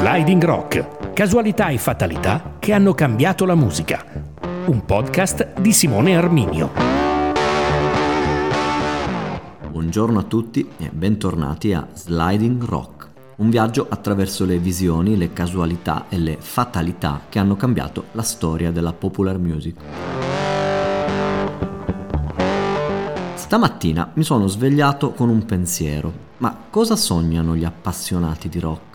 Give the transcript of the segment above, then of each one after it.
Sliding Rock, casualità e fatalità che hanno cambiato la musica. Un podcast di Simone Arminio. Buongiorno a tutti e bentornati a Sliding Rock, un viaggio attraverso le visioni, le casualità e le fatalità che hanno cambiato la storia della popular music. Stamattina mi sono svegliato con un pensiero. Ma cosa sognano gli appassionati di rock?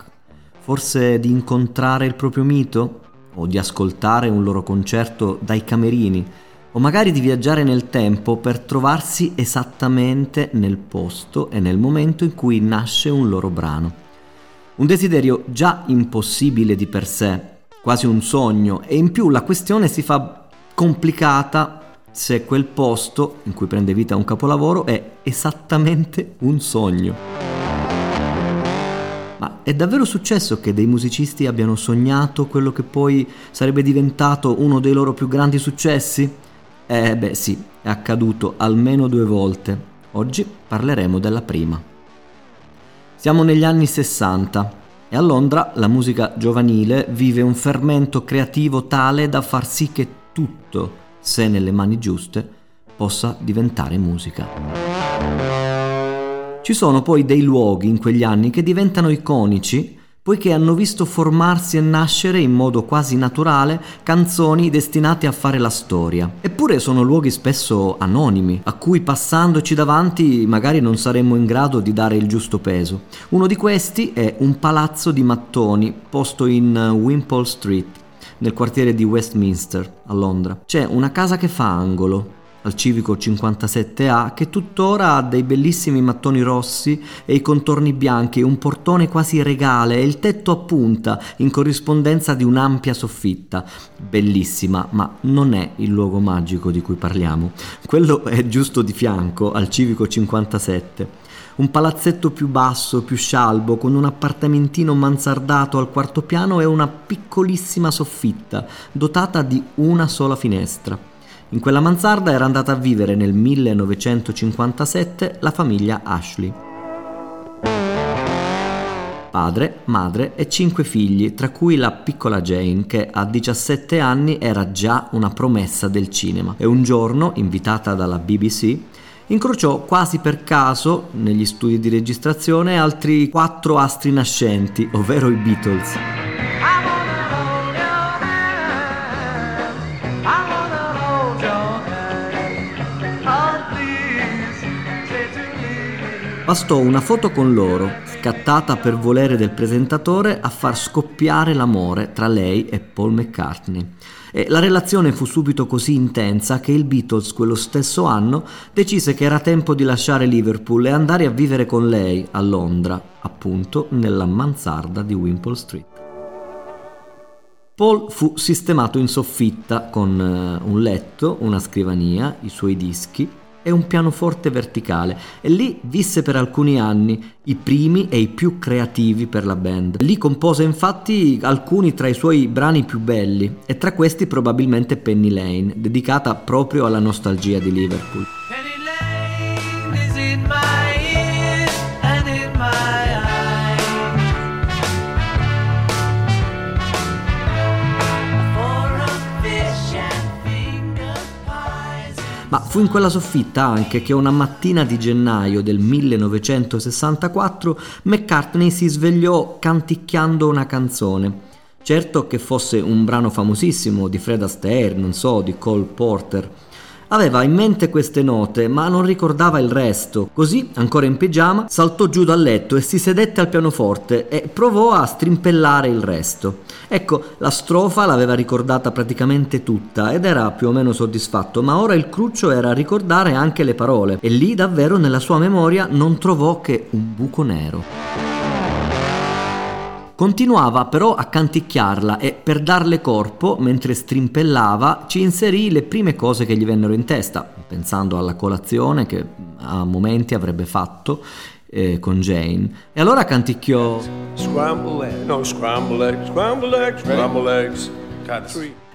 Forse di incontrare il proprio mito? O di ascoltare un loro concerto dai camerini? O magari di viaggiare nel tempo per trovarsi esattamente nel posto e nel momento in cui nasce un loro brano. Un desiderio già impossibile di per sé, quasi un sogno, e in più la questione si fa complicata se quel posto in cui prende vita un capolavoro è esattamente un sogno. Ma è davvero successo che dei musicisti abbiano sognato quello che poi sarebbe diventato uno dei loro più grandi successi? Eh beh sì, è accaduto almeno due volte. Oggi parleremo della prima. Siamo negli anni 60 e a Londra la musica giovanile vive un fermento creativo tale da far sì che tutto, se nelle mani giuste, possa diventare musica. Ci sono poi dei luoghi in quegli anni che diventano iconici poiché hanno visto formarsi e nascere in modo quasi naturale canzoni destinate a fare la storia. Eppure sono luoghi spesso anonimi, a cui passandoci davanti magari non saremmo in grado di dare il giusto peso. Uno di questi è un palazzo di mattoni posto in Wimpole Street, nel quartiere di Westminster, a Londra. C'è una casa che fa angolo, al civico 57A che tuttora ha dei bellissimi mattoni rossi e i contorni bianchi, un portone quasi regale e il tetto a punta in corrispondenza di un'ampia soffitta. Bellissima, ma non è il luogo magico di cui parliamo. Quello è giusto di fianco al civico 57 un palazzetto più basso, più scialbo, con un appartamentino mansardato al quarto piano e una piccolissima soffitta, dotata di una sola finestra. In quella mansarda era andata a vivere nel 1957 la famiglia Ashley. Padre, madre e cinque figli, tra cui la piccola Jane, che a 17 anni era già una promessa del cinema e un giorno, invitata dalla BBC, incrociò quasi per caso negli studi di registrazione altri quattro astri nascenti, ovvero i Beatles. Bastò una foto con loro, scattata per volere del presentatore, a far scoppiare l'amore tra lei e Paul McCartney. E la relazione fu subito così intensa che il Beatles quello stesso anno decise che era tempo di lasciare Liverpool e andare a vivere con lei a Londra, appunto nella mansarda di Wimpole Street. Paul fu sistemato in soffitta con eh, un letto, una scrivania, i suoi dischi e un pianoforte verticale e lì visse per alcuni anni, i primi e i più creativi per la band. Lì compose infatti alcuni tra i suoi brani più belli e tra questi probabilmente Penny Lane, dedicata proprio alla nostalgia di Liverpool. Ma fu in quella soffitta anche che una mattina di gennaio del 1964 McCartney si svegliò canticchiando una canzone. Certo che fosse un brano famosissimo di Fred Astaire, non so, di Cole Porter, Aveva in mente queste note, ma non ricordava il resto. Così, ancora in pigiama, saltò giù dal letto e si sedette al pianoforte e provò a strimpellare il resto. Ecco, la strofa l'aveva ricordata praticamente tutta ed era più o meno soddisfatto, ma ora il cruccio era ricordare anche le parole e lì davvero nella sua memoria non trovò che un buco nero. Continuava però a canticchiarla e per darle corpo, mentre strimpellava, ci inserì le prime cose che gli vennero in testa, pensando alla colazione che a momenti avrebbe fatto eh, con Jane. E allora canticchiò. Scramble eggs, no scramble eggs, scramble eggs, scramble eggs.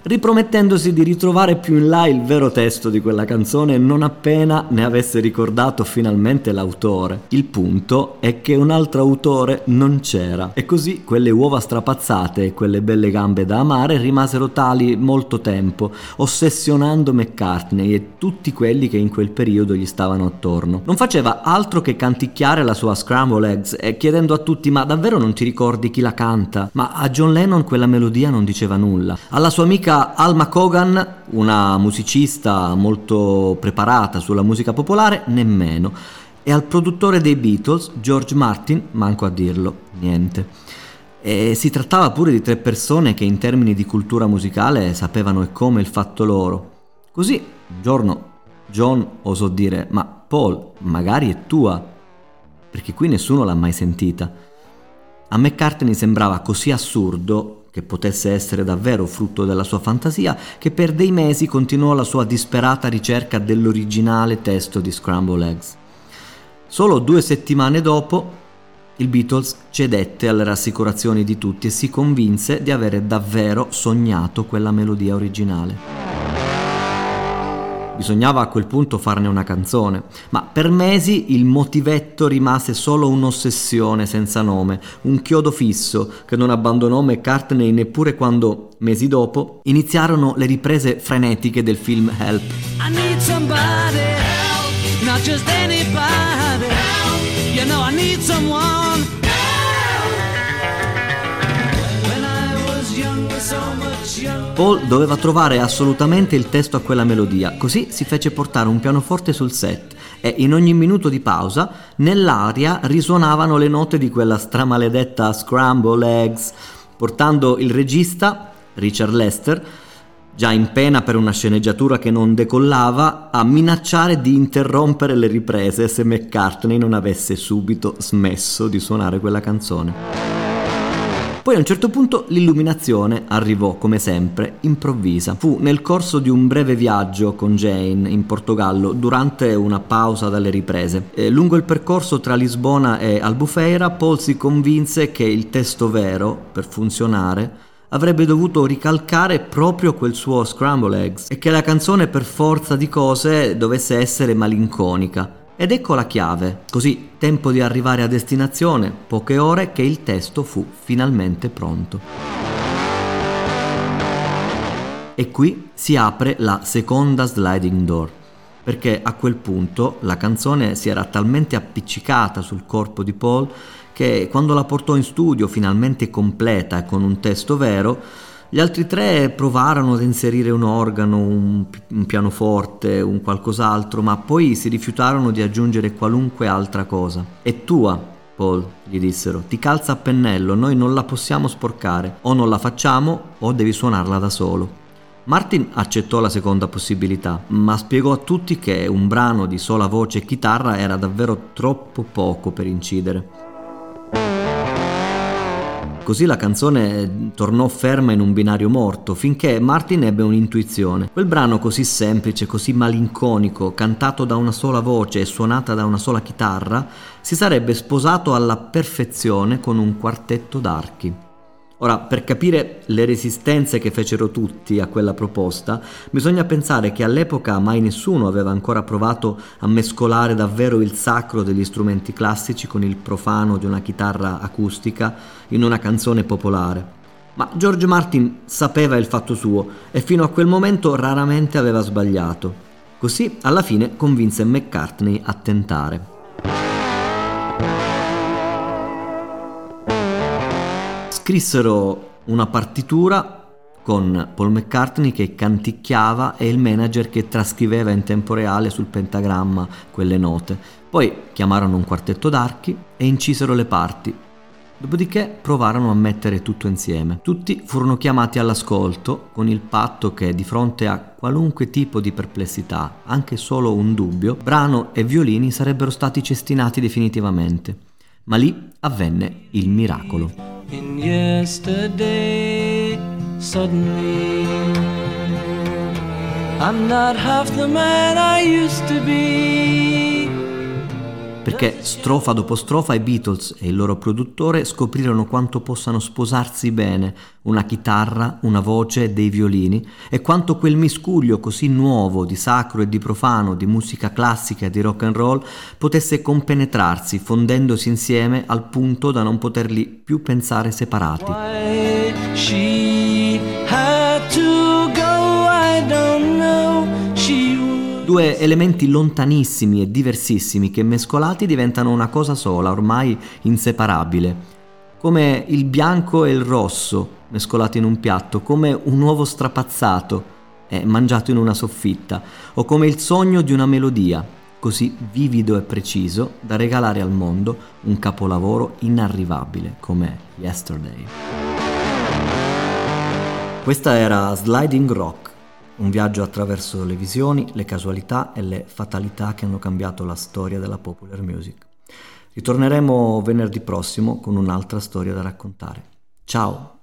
Ripromettendosi di ritrovare più in là il vero testo di quella canzone non appena ne avesse ricordato finalmente l'autore. Il punto è che un altro autore non c'era e così quelle uova strapazzate e quelle belle gambe da amare rimasero tali molto tempo, ossessionando McCartney e tutti quelli che in quel periodo gli stavano attorno. Non faceva altro che canticchiare la sua Scramble Eggs e chiedendo a tutti ma davvero non ti ricordi chi la canta? Ma a John Lennon quella melodia non diceva nulla. Alla sua amica amica Alma Kogan, una musicista molto preparata sulla musica popolare, nemmeno. E al produttore dei Beatles, George Martin, manco a dirlo, niente. E si trattava pure di tre persone che in termini di cultura musicale sapevano e come il fatto loro. Così, un giorno, John osò dire, ma Paul, magari è tua, perché qui nessuno l'ha mai sentita. A McCartney sembrava così assurdo che potesse essere davvero frutto della sua fantasia, che per dei mesi continuò la sua disperata ricerca dell'originale testo di Scramble Eggs. Solo due settimane dopo, il Beatles cedette alle rassicurazioni di tutti e si convinse di avere davvero sognato quella melodia originale. Bisognava a quel punto farne una canzone, ma per mesi il motivetto rimase solo un'ossessione senza nome, un chiodo fisso che non abbandonò McCartney neppure quando, mesi dopo, iniziarono le riprese frenetiche del film Help. I need somebody help, not just anybody help. You know I need someone Paul doveva trovare assolutamente il testo a quella melodia, così si fece portare un pianoforte sul set e in ogni minuto di pausa nell'aria risuonavano le note di quella stramaledetta Scramble Eggs, portando il regista, Richard Lester, già in pena per una sceneggiatura che non decollava, a minacciare di interrompere le riprese se McCartney non avesse subito smesso di suonare quella canzone. Poi a un certo punto l'illuminazione arrivò, come sempre, improvvisa. Fu nel corso di un breve viaggio con Jane in Portogallo, durante una pausa dalle riprese. E lungo il percorso tra Lisbona e Albufeira, Paul si convinse che il testo vero, per funzionare, avrebbe dovuto ricalcare proprio quel suo Scramble Eggs e che la canzone per forza di cose dovesse essere malinconica ed ecco la chiave. Così, tempo di arrivare a destinazione, poche ore che il testo fu finalmente pronto. E qui si apre la seconda sliding door, perché a quel punto la canzone si era talmente appiccicata sul corpo di Paul che quando la portò in studio finalmente completa e con un testo vero, gli altri tre provarono ad inserire un organo, un, un, pianoforte, un qualcos'altro, ma poi si rifiutarono di aggiungere qualunque altra cosa. È tua, Paul, gli dissero, ti calza a pennello, noi non la possiamo sporcare, o non la facciamo o devi suonarla da solo. Martin accettò la seconda possibilità, ma spiegò a tutti che un brano di sola voce e chitarra era davvero troppo poco per incidere. Così la canzone tornò ferma in un binario morto, finché Martin ebbe un'intuizione. Quel brano così semplice, così malinconico, cantato da una sola voce e suonata da una sola chitarra, si sarebbe sposato alla perfezione con un quartetto d'archi. Ora, per capire le resistenze che fecero tutti a quella proposta, bisogna pensare che all'epoca mai nessuno aveva ancora provato a mescolare davvero il sacro degli strumenti classici con il profano di una chitarra acustica in una canzone popolare. Ma George Martin sapeva il fatto suo e fino a quel momento raramente aveva sbagliato. Così alla fine convinse McCartney a tentare. Scrissero una partitura con Paul McCartney che canticchiava e il manager che trascriveva in tempo reale sul pentagramma quelle note. Poi chiamarono un quartetto d'archi e incisero le parti. Dopodiché provarono a mettere tutto insieme. Tutti furono chiamati all'ascolto con il patto che di fronte a qualunque tipo di perplessità, anche solo un dubbio, brano e violini sarebbero stati cestinati definitivamente. Ma lì avvenne il miracolo. In yesterday. Suddenly, I'm not half the man I used to be. Perché strofa dopo strofa i Beatles e il loro produttore scoprirono quanto possano sposarsi bene una chitarra, una voce dei violini e quanto quel miscuglio così nuovo di sacro e di profano, di musica classica e di rock and roll potesse compenetrarsi fondendosi insieme al punto da non poterli più pensare separati. Due elementi lontanissimi e diversissimi che mescolati diventano una cosa sola, ormai inseparabile. Come il bianco e il rosso mescolati in un piatto, come un uovo strapazzato e mangiato in una soffitta, o come il sogno di una melodia, così vivido e preciso da regalare al mondo un capolavoro inarrivabile come Yesterday. Questa era Sliding Rock un viaggio attraverso le visioni, le casualità e le fatalità che hanno cambiato la storia della popular music. Ritorneremo venerdì prossimo con un'altra storia da raccontare. Ciao!